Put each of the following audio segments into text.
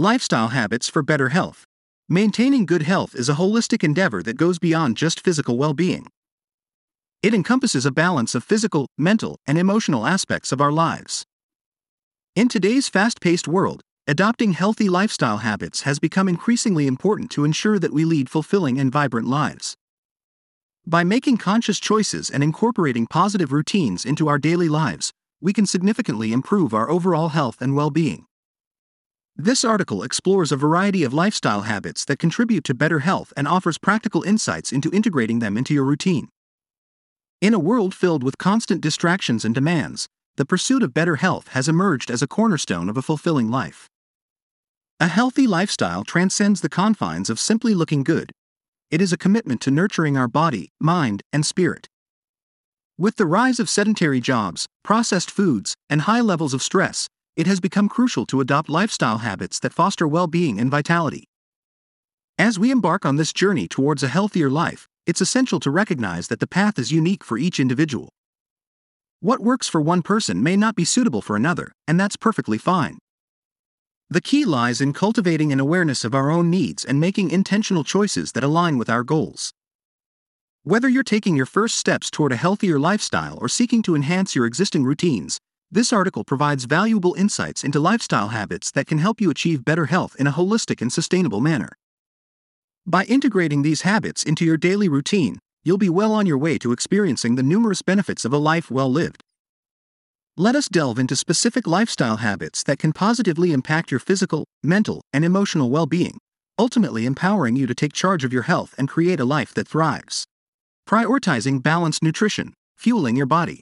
Lifestyle habits for better health. Maintaining good health is a holistic endeavor that goes beyond just physical well being. It encompasses a balance of physical, mental, and emotional aspects of our lives. In today's fast paced world, adopting healthy lifestyle habits has become increasingly important to ensure that we lead fulfilling and vibrant lives. By making conscious choices and incorporating positive routines into our daily lives, we can significantly improve our overall health and well being. This article explores a variety of lifestyle habits that contribute to better health and offers practical insights into integrating them into your routine. In a world filled with constant distractions and demands, the pursuit of better health has emerged as a cornerstone of a fulfilling life. A healthy lifestyle transcends the confines of simply looking good. It is a commitment to nurturing our body, mind, and spirit. With the rise of sedentary jobs, processed foods, and high levels of stress, it has become crucial to adopt lifestyle habits that foster well being and vitality. As we embark on this journey towards a healthier life, it's essential to recognize that the path is unique for each individual. What works for one person may not be suitable for another, and that's perfectly fine. The key lies in cultivating an awareness of our own needs and making intentional choices that align with our goals. Whether you're taking your first steps toward a healthier lifestyle or seeking to enhance your existing routines, this article provides valuable insights into lifestyle habits that can help you achieve better health in a holistic and sustainable manner. By integrating these habits into your daily routine, you'll be well on your way to experiencing the numerous benefits of a life well lived. Let us delve into specific lifestyle habits that can positively impact your physical, mental, and emotional well being, ultimately empowering you to take charge of your health and create a life that thrives. Prioritizing balanced nutrition, fueling your body.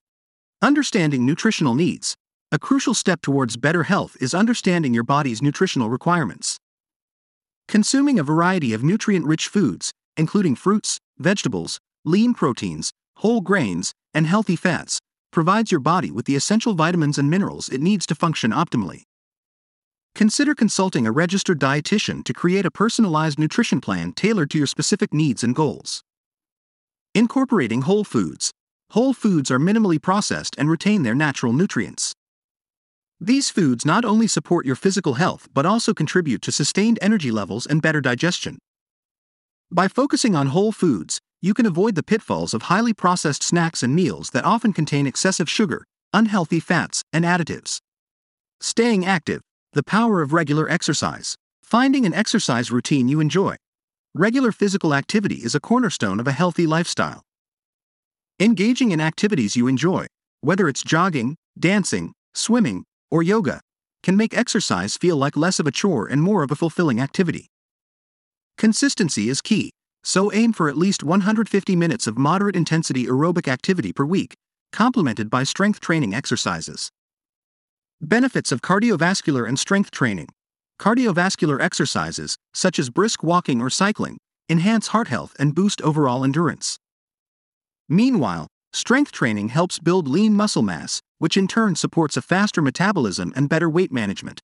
Understanding nutritional needs. A crucial step towards better health is understanding your body's nutritional requirements. Consuming a variety of nutrient rich foods, including fruits, vegetables, lean proteins, whole grains, and healthy fats, provides your body with the essential vitamins and minerals it needs to function optimally. Consider consulting a registered dietitian to create a personalized nutrition plan tailored to your specific needs and goals. Incorporating whole foods. Whole foods are minimally processed and retain their natural nutrients. These foods not only support your physical health but also contribute to sustained energy levels and better digestion. By focusing on whole foods, you can avoid the pitfalls of highly processed snacks and meals that often contain excessive sugar, unhealthy fats, and additives. Staying active, the power of regular exercise. Finding an exercise routine you enjoy. Regular physical activity is a cornerstone of a healthy lifestyle. Engaging in activities you enjoy, whether it's jogging, dancing, swimming, or yoga, can make exercise feel like less of a chore and more of a fulfilling activity. Consistency is key, so aim for at least 150 minutes of moderate intensity aerobic activity per week, complemented by strength training exercises. Benefits of cardiovascular and strength training. Cardiovascular exercises, such as brisk walking or cycling, enhance heart health and boost overall endurance. Meanwhile, strength training helps build lean muscle mass, which in turn supports a faster metabolism and better weight management.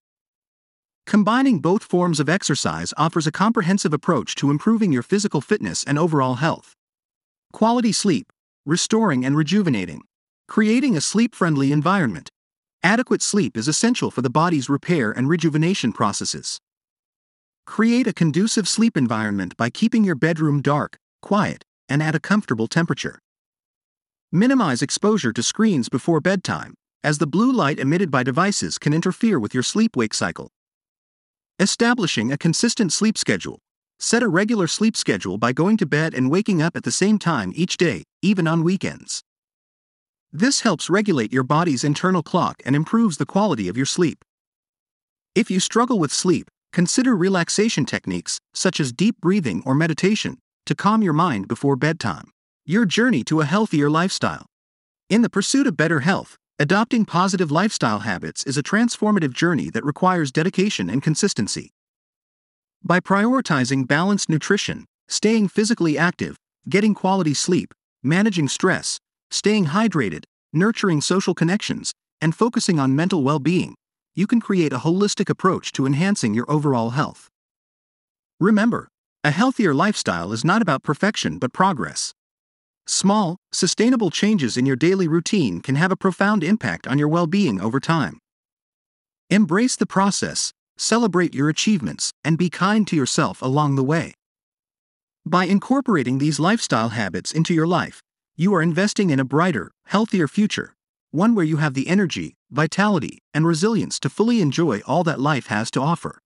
Combining both forms of exercise offers a comprehensive approach to improving your physical fitness and overall health. Quality sleep, restoring and rejuvenating, creating a sleep friendly environment. Adequate sleep is essential for the body's repair and rejuvenation processes. Create a conducive sleep environment by keeping your bedroom dark, quiet, and at a comfortable temperature. Minimize exposure to screens before bedtime, as the blue light emitted by devices can interfere with your sleep wake cycle. Establishing a consistent sleep schedule. Set a regular sleep schedule by going to bed and waking up at the same time each day, even on weekends. This helps regulate your body's internal clock and improves the quality of your sleep. If you struggle with sleep, consider relaxation techniques, such as deep breathing or meditation, to calm your mind before bedtime. Your journey to a healthier lifestyle. In the pursuit of better health, adopting positive lifestyle habits is a transformative journey that requires dedication and consistency. By prioritizing balanced nutrition, staying physically active, getting quality sleep, managing stress, staying hydrated, nurturing social connections, and focusing on mental well being, you can create a holistic approach to enhancing your overall health. Remember, a healthier lifestyle is not about perfection but progress. Small, sustainable changes in your daily routine can have a profound impact on your well being over time. Embrace the process, celebrate your achievements, and be kind to yourself along the way. By incorporating these lifestyle habits into your life, you are investing in a brighter, healthier future, one where you have the energy, vitality, and resilience to fully enjoy all that life has to offer.